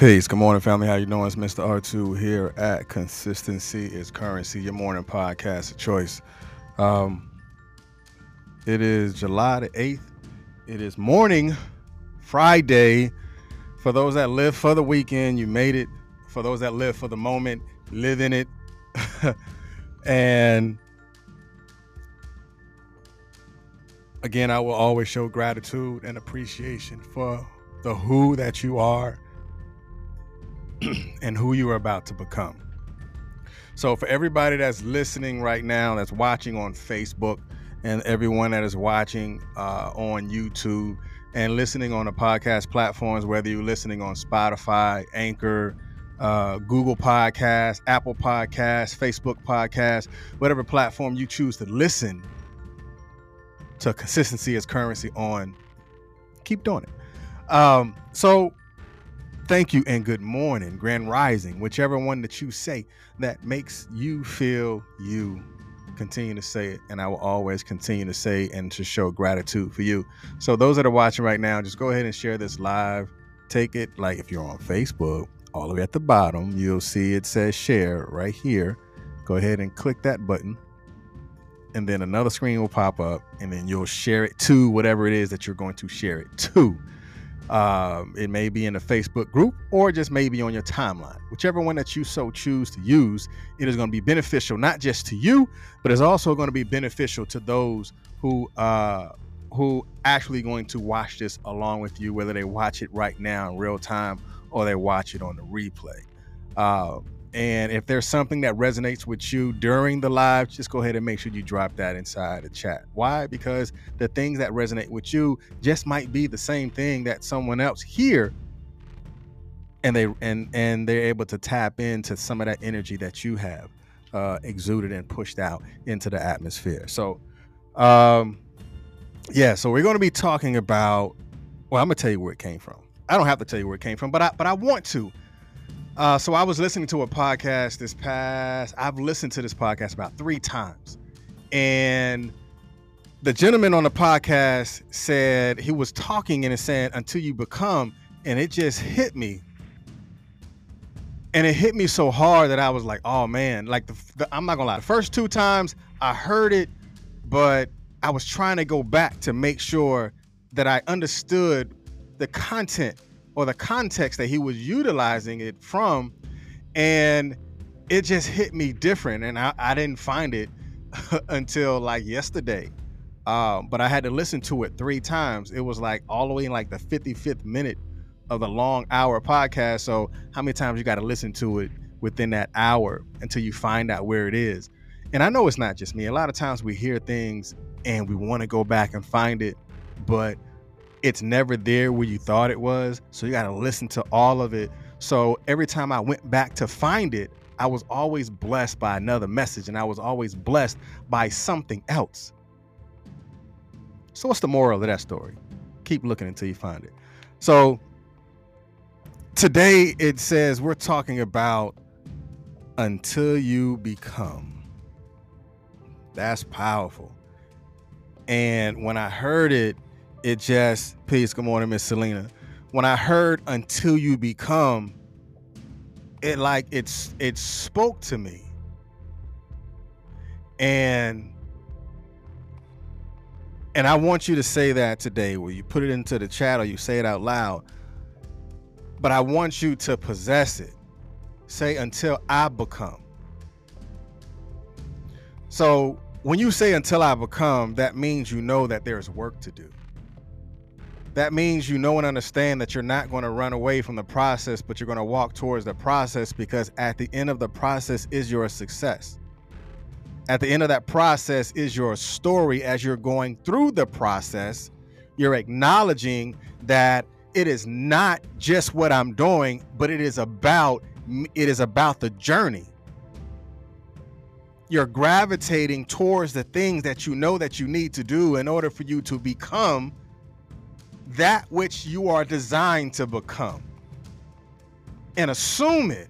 Peace. Good morning, family. How you doing? It's Mr. R2 here at Consistency is Currency, your morning podcast of choice. Um, it is July the 8th. It is morning, Friday. For those that live for the weekend, you made it. For those that live for the moment, live in it. and again, I will always show gratitude and appreciation for the who that you are and who you are about to become. So, for everybody that's listening right now, that's watching on Facebook, and everyone that is watching uh, on YouTube and listening on the podcast platforms, whether you're listening on Spotify, Anchor, uh, Google Podcasts, Apple Podcasts, Facebook Podcasts, whatever platform you choose to listen to consistency as currency on, keep doing it. Um, so thank you and good morning, grand rising, whichever one that you say that makes you feel you. Continue to say it, and I will always continue to say and to show gratitude for you. So, those that are watching right now, just go ahead and share this live. Take it like if you're on Facebook, all the way at the bottom, you'll see it says share right here. Go ahead and click that button, and then another screen will pop up, and then you'll share it to whatever it is that you're going to share it to. Um, it may be in a Facebook group or just maybe on your timeline. Whichever one that you so choose to use, it is going to be beneficial not just to you, but it's also going to be beneficial to those who uh, who actually going to watch this along with you, whether they watch it right now in real time or they watch it on the replay. Uh, and if there's something that resonates with you during the live, just go ahead and make sure you drop that inside the chat. Why? Because the things that resonate with you just might be the same thing that someone else here and they and and they're able to tap into some of that energy that you have uh, exuded and pushed out into the atmosphere. So um yeah, so we're going to be talking about well, I'm going to tell you where it came from. I don't have to tell you where it came from, but I but I want to uh, so I was listening to a podcast this past. I've listened to this podcast about three times, and the gentleman on the podcast said he was talking and said until you become, and it just hit me, and it hit me so hard that I was like, oh man, like the, the I'm not gonna lie, the first two times I heard it, but I was trying to go back to make sure that I understood the content or the context that he was utilizing it from and it just hit me different and i, I didn't find it until like yesterday. Um, but i had to listen to it three times. It was like all the way in like the 55th minute of the long hour podcast so how many times you got to listen to it within that hour until you find out where it is? And i know it's not just me. A lot of times we hear things and we want to go back and find it but it's never there where you thought it was. So you got to listen to all of it. So every time I went back to find it, I was always blessed by another message and I was always blessed by something else. So, what's the moral of that story? Keep looking until you find it. So, today it says we're talking about until you become. That's powerful. And when I heard it, it just peace. Good morning, Miss Selena. When I heard "Until You Become," it like it's it spoke to me, and and I want you to say that today, where you put it into the chat or you say it out loud. But I want you to possess it. Say until I become. So when you say until I become, that means you know that there's work to do that means you know and understand that you're not going to run away from the process, but you're going to walk towards the process because at the end of the process is your success. At the end of that process is your story as you're going through the process. You're acknowledging that it is not just what I'm doing, but it is about it is about the journey. You're gravitating towards the things that you know that you need to do in order for you to become that which you are designed to become and assume it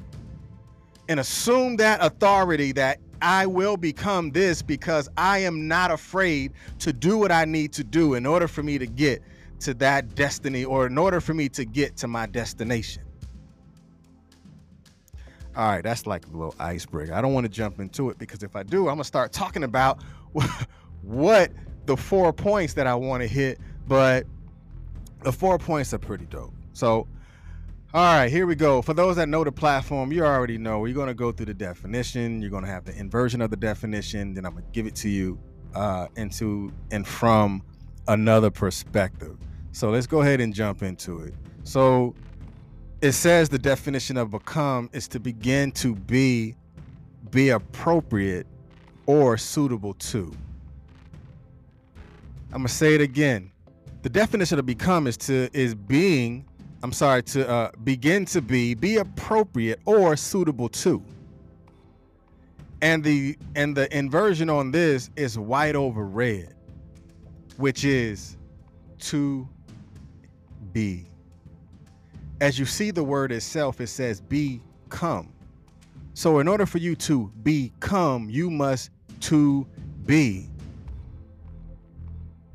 and assume that authority that I will become this because I am not afraid to do what I need to do in order for me to get to that destiny or in order for me to get to my destination. All right, that's like a little icebreaker. I don't want to jump into it because if I do, I'm gonna start talking about what the four points that I want to hit. But the four points are pretty dope. So, all right, here we go. For those that know the platform, you already know you're gonna go through the definition. You're gonna have the inversion of the definition. Then I'm gonna give it to you uh, into and from another perspective. So let's go ahead and jump into it. So it says the definition of become is to begin to be be appropriate or suitable to. I'm gonna say it again. The definition of become is to is being, I'm sorry, to uh, begin to be, be appropriate or suitable to. And the and the inversion on this is white over red, which is to be as you see the word itself, it says become. So in order for you to become, you must to be.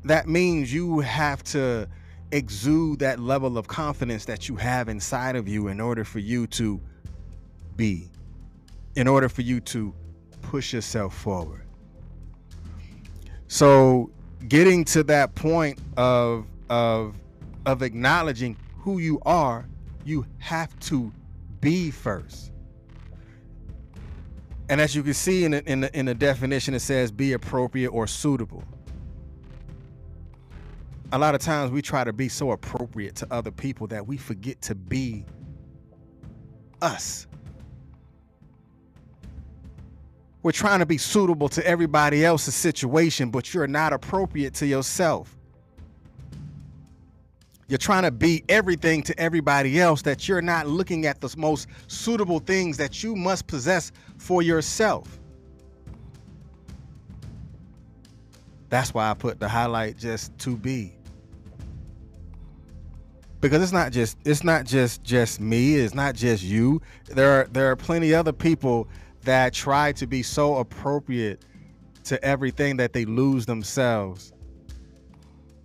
That means you have to exude that level of confidence that you have inside of you in order for you to be, in order for you to push yourself forward. So getting to that point of of of acknowledging who you are you have to be first. And as you can see in the, in the, in the definition, it says be appropriate or suitable. A lot of times we try to be so appropriate to other people that we forget to be us. We're trying to be suitable to everybody else's situation, but you're not appropriate to yourself. You're trying to be everything to everybody else that you're not looking at the most suitable things that you must possess for yourself. That's why I put the highlight just to be. Because it's not just it's not just just me, it's not just you. There are there are plenty other people that try to be so appropriate to everything that they lose themselves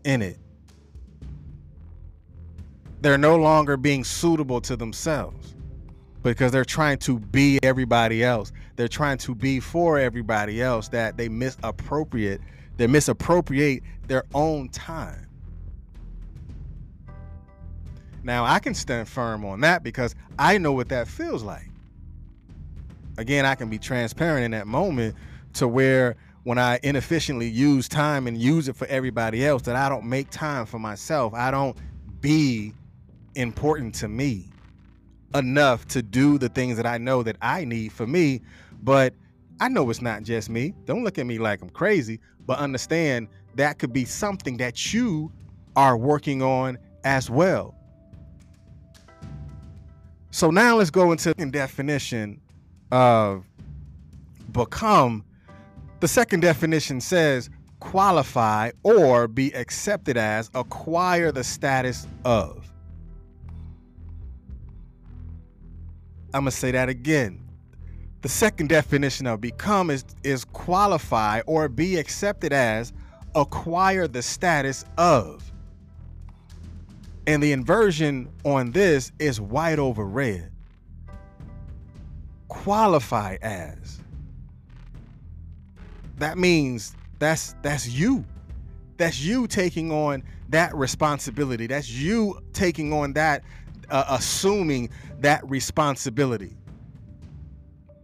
in it they're no longer being suitable to themselves because they're trying to be everybody else. They're trying to be for everybody else that they misappropriate, they misappropriate their own time. Now, I can stand firm on that because I know what that feels like. Again, I can be transparent in that moment to where when I inefficiently use time and use it for everybody else, that I don't make time for myself. I don't be important to me enough to do the things that I know that I need for me. But I know it's not just me. Don't look at me like I'm crazy, but understand that could be something that you are working on as well. So now let's go into the definition of become. The second definition says qualify or be accepted as, acquire the status of. I'm gonna say that again. The second definition of become is, is qualify or be accepted as, acquire the status of. And the inversion on this is white over red. Qualify as. That means that's that's you. That's you taking on that responsibility. That's you taking on that uh, assuming that responsibility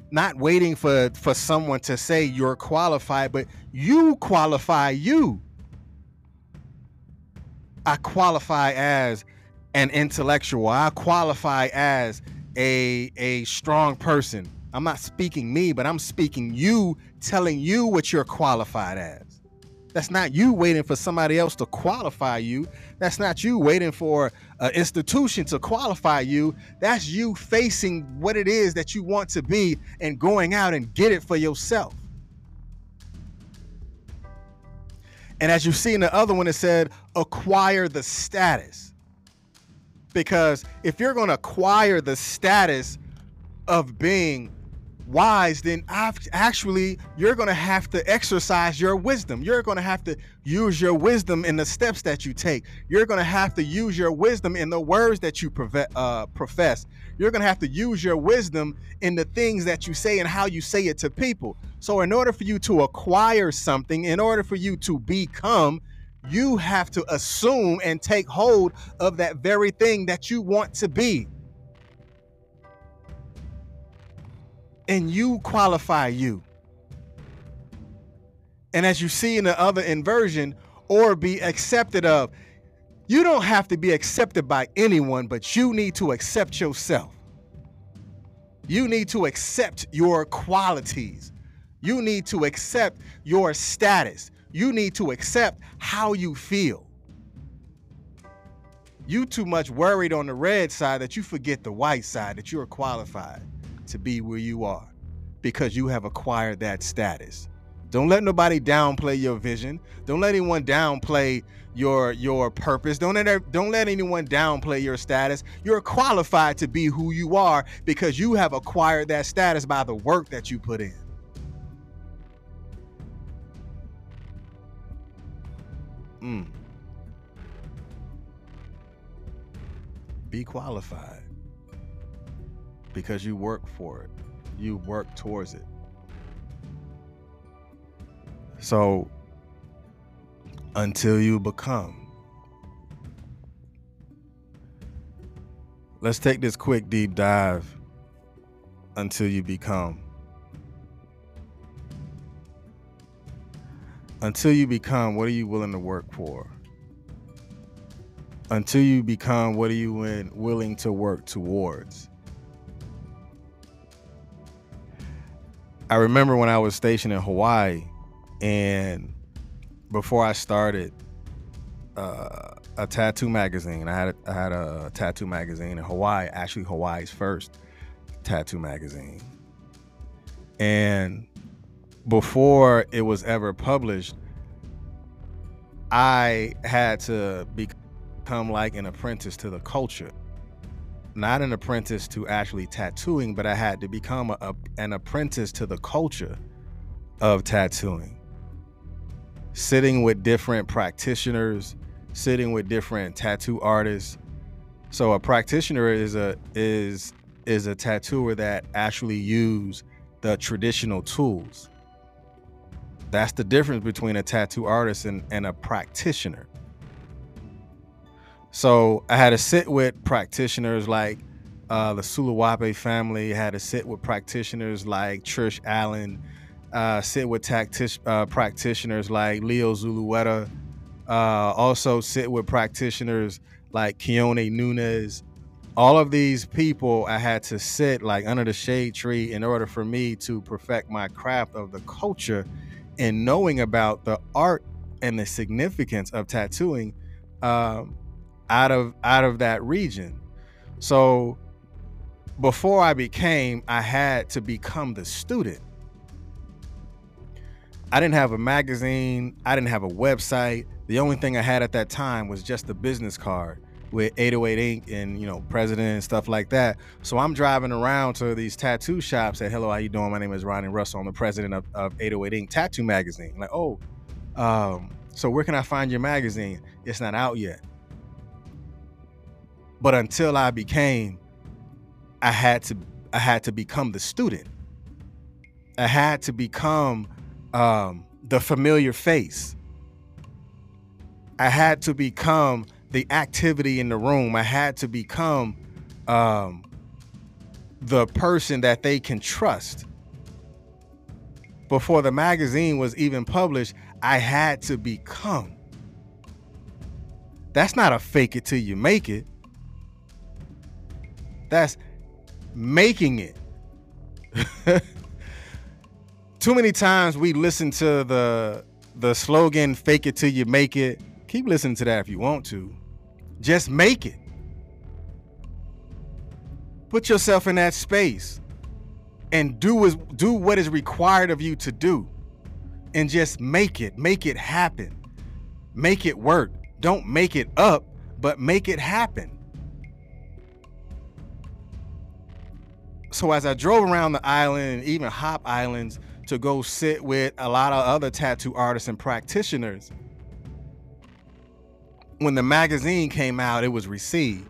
not waiting for for someone to say you're qualified but you qualify you i qualify as an intellectual i qualify as a a strong person i'm not speaking me but i'm speaking you telling you what you're qualified as that's not you waiting for somebody else to qualify you. That's not you waiting for an institution to qualify you. That's you facing what it is that you want to be and going out and get it for yourself. And as you see in the other one, it said acquire the status. Because if you're going to acquire the status of being wise, then actually you're going to have to exercise your wisdom. You're going to have to use your wisdom in the steps that you take. You're going to have to use your wisdom in the words that you uh, profess. You're going to have to use your wisdom in the things that you say and how you say it to people. So, in order for you to acquire something, in order for you to become, you have to assume and take hold of that very thing that you want to be. and you qualify you. And as you see in the other inversion, or be accepted of, you don't have to be accepted by anyone, but you need to accept yourself. You need to accept your qualities. You need to accept your status. You need to accept how you feel. You too much worried on the red side that you forget the white side that you are qualified to be where you are because you have acquired that status. Don't let nobody downplay your vision. Don't let anyone downplay your your purpose. Don't let don't let anyone downplay your status. You're qualified to be who you are because you have acquired that status by the work that you put in. Mm. Be qualified because you work for it. You work towards it. So until you become. Let's take this quick deep dive until you become. Until you become, what are you willing to work for? Until you become, what are you willing to work towards? I remember when I was stationed in Hawaii, and before I started uh, a tattoo magazine, I had a, I had a tattoo magazine in Hawaii, actually Hawaii's first tattoo magazine. And before it was ever published, I had to become like an apprentice to the culture not an apprentice to actually tattooing, but I had to become a, a, an apprentice to the culture of tattooing. Sitting with different practitioners, sitting with different tattoo artists. So a practitioner is a is is a tattooer that actually use the traditional tools. That's the difference between a tattoo artist and, and a practitioner. So I had to sit with practitioners like uh, the Sulu'ape family, I had to sit with practitioners like Trish Allen, uh, sit with tacti- uh, practitioners like Leo Zulueta, uh, also sit with practitioners like Keone Nunes. All of these people I had to sit like under the shade tree in order for me to perfect my craft of the culture and knowing about the art and the significance of tattooing. Um, out of out of that region. So before I became, I had to become the student. I didn't have a magazine, I didn't have a website. The only thing I had at that time was just a business card with 808 Ink and you know president and stuff like that. So I'm driving around to these tattoo shops. and hello, how you doing? My name is Ronnie Russell. I'm the president of, of 808 Ink Tattoo Magazine. Like, oh, um, so where can I find your magazine? It's not out yet. But until I became, I had to I had to become the student. I had to become um, the familiar face. I had to become the activity in the room. I had to become um, the person that they can trust. Before the magazine was even published, I had to become. That's not a fake it till you make it. That's making it. Too many times we listen to the the slogan fake it till you make it. Keep listening to that if you want to. Just make it. Put yourself in that space and do is do what is required of you to do. And just make it. Make it happen. Make it work. Don't make it up, but make it happen. so as I drove around the island and even Hop Islands to go sit with a lot of other tattoo artists and practitioners, when the magazine came out, it was received.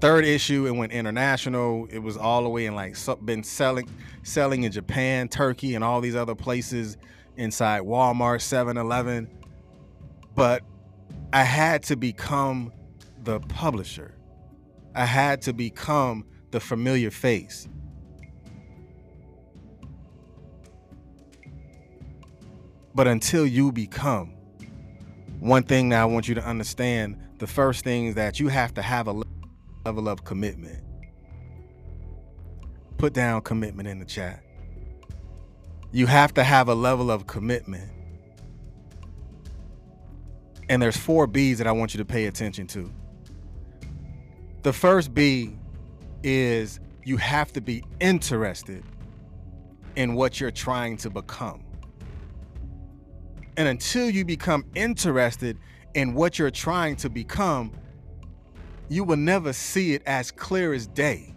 Third issue, it went international. It was all the way in like been selling selling in Japan, Turkey, and all these other places inside Walmart, 7-Eleven. But I had to become the publisher. I had to become the familiar face. But until you become, one thing that I want you to understand the first thing is that you have to have a level of commitment. Put down commitment in the chat. You have to have a level of commitment. And there's four B's that I want you to pay attention to. The first B is you have to be interested in what you're trying to become. And until you become interested in what you're trying to become, you will never see it as clear as day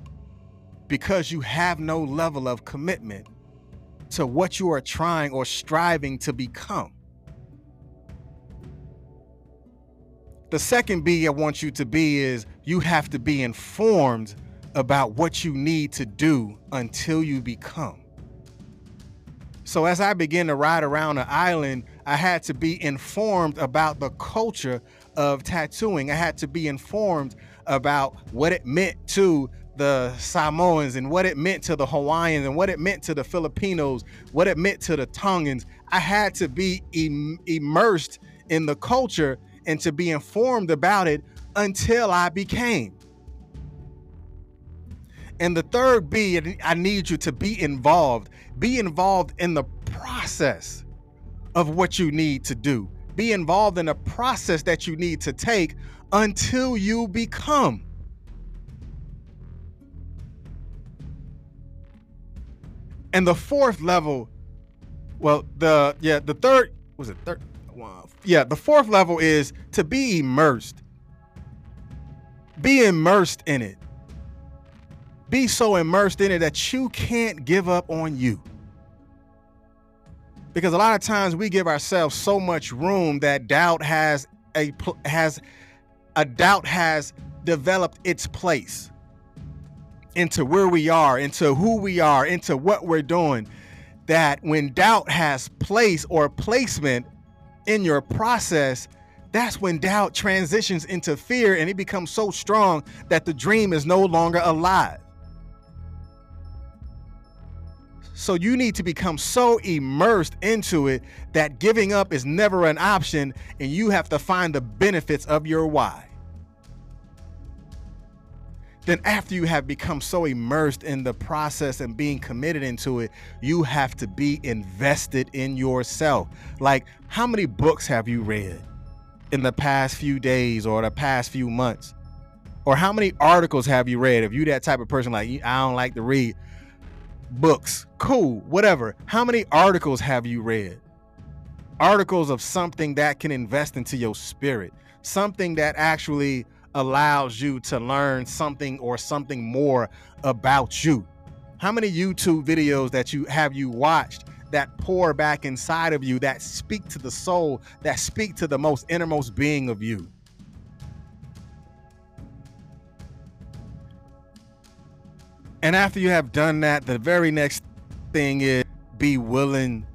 because you have no level of commitment to what you are trying or striving to become. The second B I want you to be is you have to be informed about what you need to do until you become. So as I began to ride around the island, I had to be informed about the culture of tattooing. I had to be informed about what it meant to the Samoans and what it meant to the Hawaiians and what it meant to the Filipinos, what it meant to the Tongans. I had to be Im- immersed in the culture and to be informed about it until I became. And the third B, I need you to be involved. Be involved in the process of what you need to do. Be involved in a process that you need to take until you become. And the fourth level, well, the yeah, the third was it third? Yeah, the fourth level is to be immersed. Be immersed in it. Be so immersed in it that you can't give up on you because a lot of times we give ourselves so much room that doubt has a has a doubt has developed its place into where we are, into who we are, into what we're doing. That when doubt has place or placement in your process, that's when doubt transitions into fear and it becomes so strong that the dream is no longer alive. So you need to become so immersed into it that giving up is never an option and you have to find the benefits of your why. Then, after you have become so immersed in the process and being committed into it, you have to be invested in yourself. Like, how many books have you read in the past few days or the past few months? Or how many articles have you read? If you that type of person, like, I don't like to read, books, cool, whatever. How many articles have you read? Articles of something that can invest into your spirit, something that actually allows you to learn something or something more about you. How many YouTube videos that you have you watched that pour back inside of you that speak to the soul, that speak to the most innermost being of you? And after you have done that, the very next thing is be willing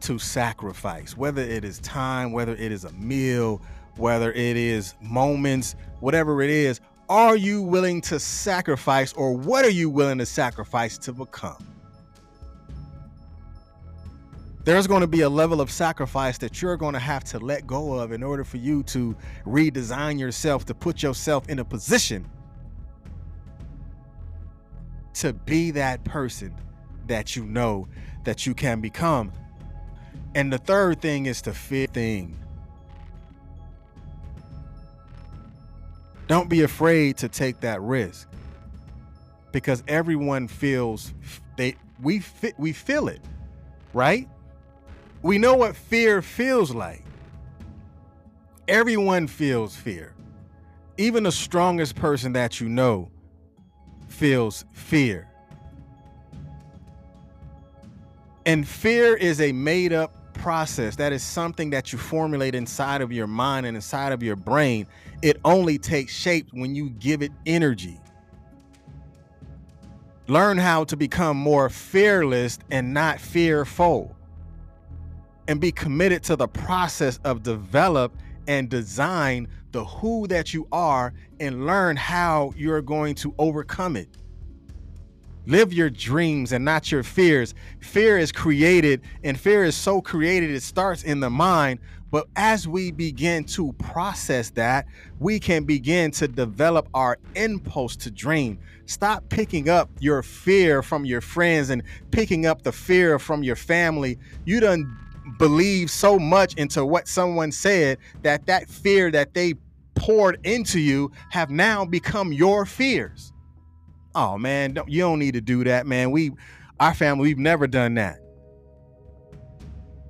to sacrifice, whether it is time, whether it is a meal, whether it is moments, whatever it is. Are you willing to sacrifice, or what are you willing to sacrifice to become? There's going to be a level of sacrifice that you're going to have to let go of in order for you to redesign yourself, to put yourself in a position to be that person that you know that you can become. And the third thing is to fear thing. Don't be afraid to take that risk. Because everyone feels they we fit we feel it, right? We know what fear feels like. Everyone feels fear. Even the strongest person that you know feels fear. And fear is a made up process. That is something that you formulate inside of your mind and inside of your brain. It only takes shape when you give it energy. Learn how to become more fearless and not fearful. And be committed to the process of develop and design the who that you are and learn how you're going to overcome it. Live your dreams and not your fears. Fear is created, and fear is so created, it starts in the mind. But as we begin to process that, we can begin to develop our impulse to dream. Stop picking up your fear from your friends and picking up the fear from your family. You done believe so much into what someone said that that fear that they poured into you have now become your fears. Oh man, don't, you don't need to do that, man. We, our family, we've never done that.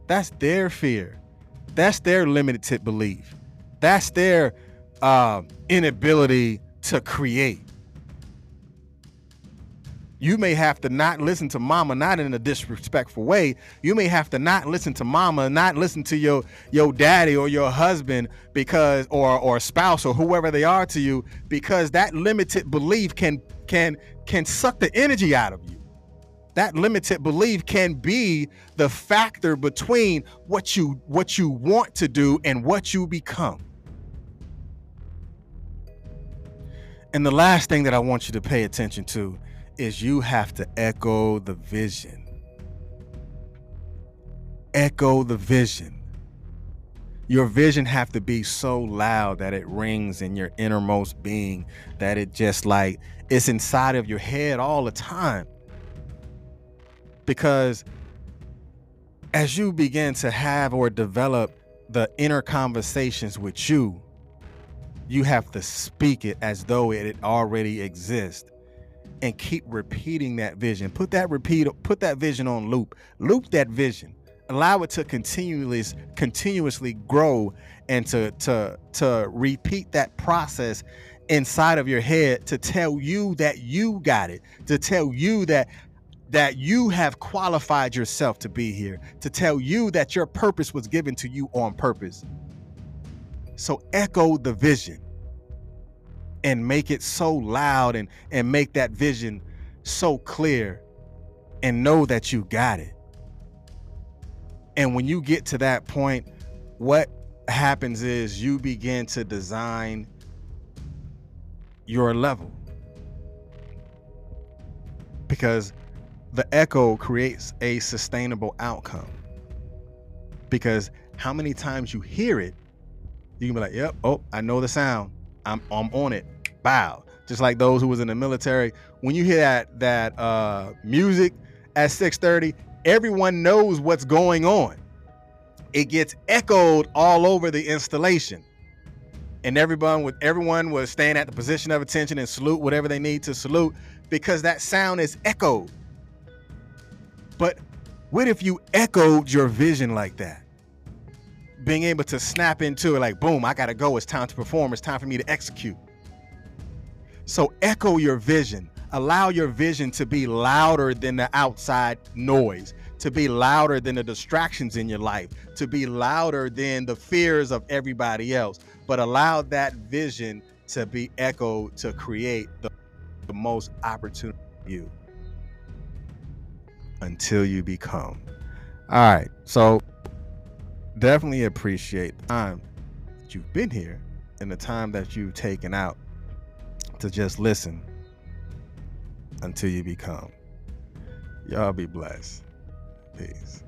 That's their fear. That's their limited belief. That's their uh, inability to create. You may have to not listen to mama, not in a disrespectful way. You may have to not listen to mama, not listen to your your daddy or your husband because or or spouse or whoever they are to you because that limited belief can can can suck the energy out of you. That limited belief can be the factor between what you what you want to do and what you become. And the last thing that I want you to pay attention to is you have to echo the vision. Echo the vision. Your vision have to be so loud that it rings in your innermost being that it just like it's inside of your head all the time. Because as you begin to have or develop the inner conversations with you, you have to speak it as though it already exists and keep repeating that vision. Put that repeat put that vision on loop. Loop that vision. Allow it to continuously continuously grow and to to to repeat that process inside of your head to tell you that you got it, to tell you that that you have qualified yourself to be here, to tell you that your purpose was given to you on purpose. So echo the vision and make it so loud and and make that vision so clear and know that you got it. And when you get to that point, what happens is you begin to design your level. Because the echo creates a sustainable outcome. Because how many times you hear it, you can be like, yep, oh, I know the sound. I'm I'm on it. Bow. Just like those who was in the military. When you hear that that uh, music at 6:30, everyone knows what's going on. It gets echoed all over the installation. And everyone with everyone was staying at the position of attention and salute whatever they need to salute because that sound is echoed. But what if you echoed your vision like that? Being able to snap into it like boom i gotta go it's time to perform it's time for me to execute. So echo your vision. Allow your vision to be louder than the outside noise to be louder than the distractions in your life to be louder than the fears of everybody else. But allow that vision to be echoed to create the, the most opportunity for you. Until you become. All right so definitely appreciate the time that you've been here and the time that you've taken out to just listen until you become. Y'all be blessed. Peace.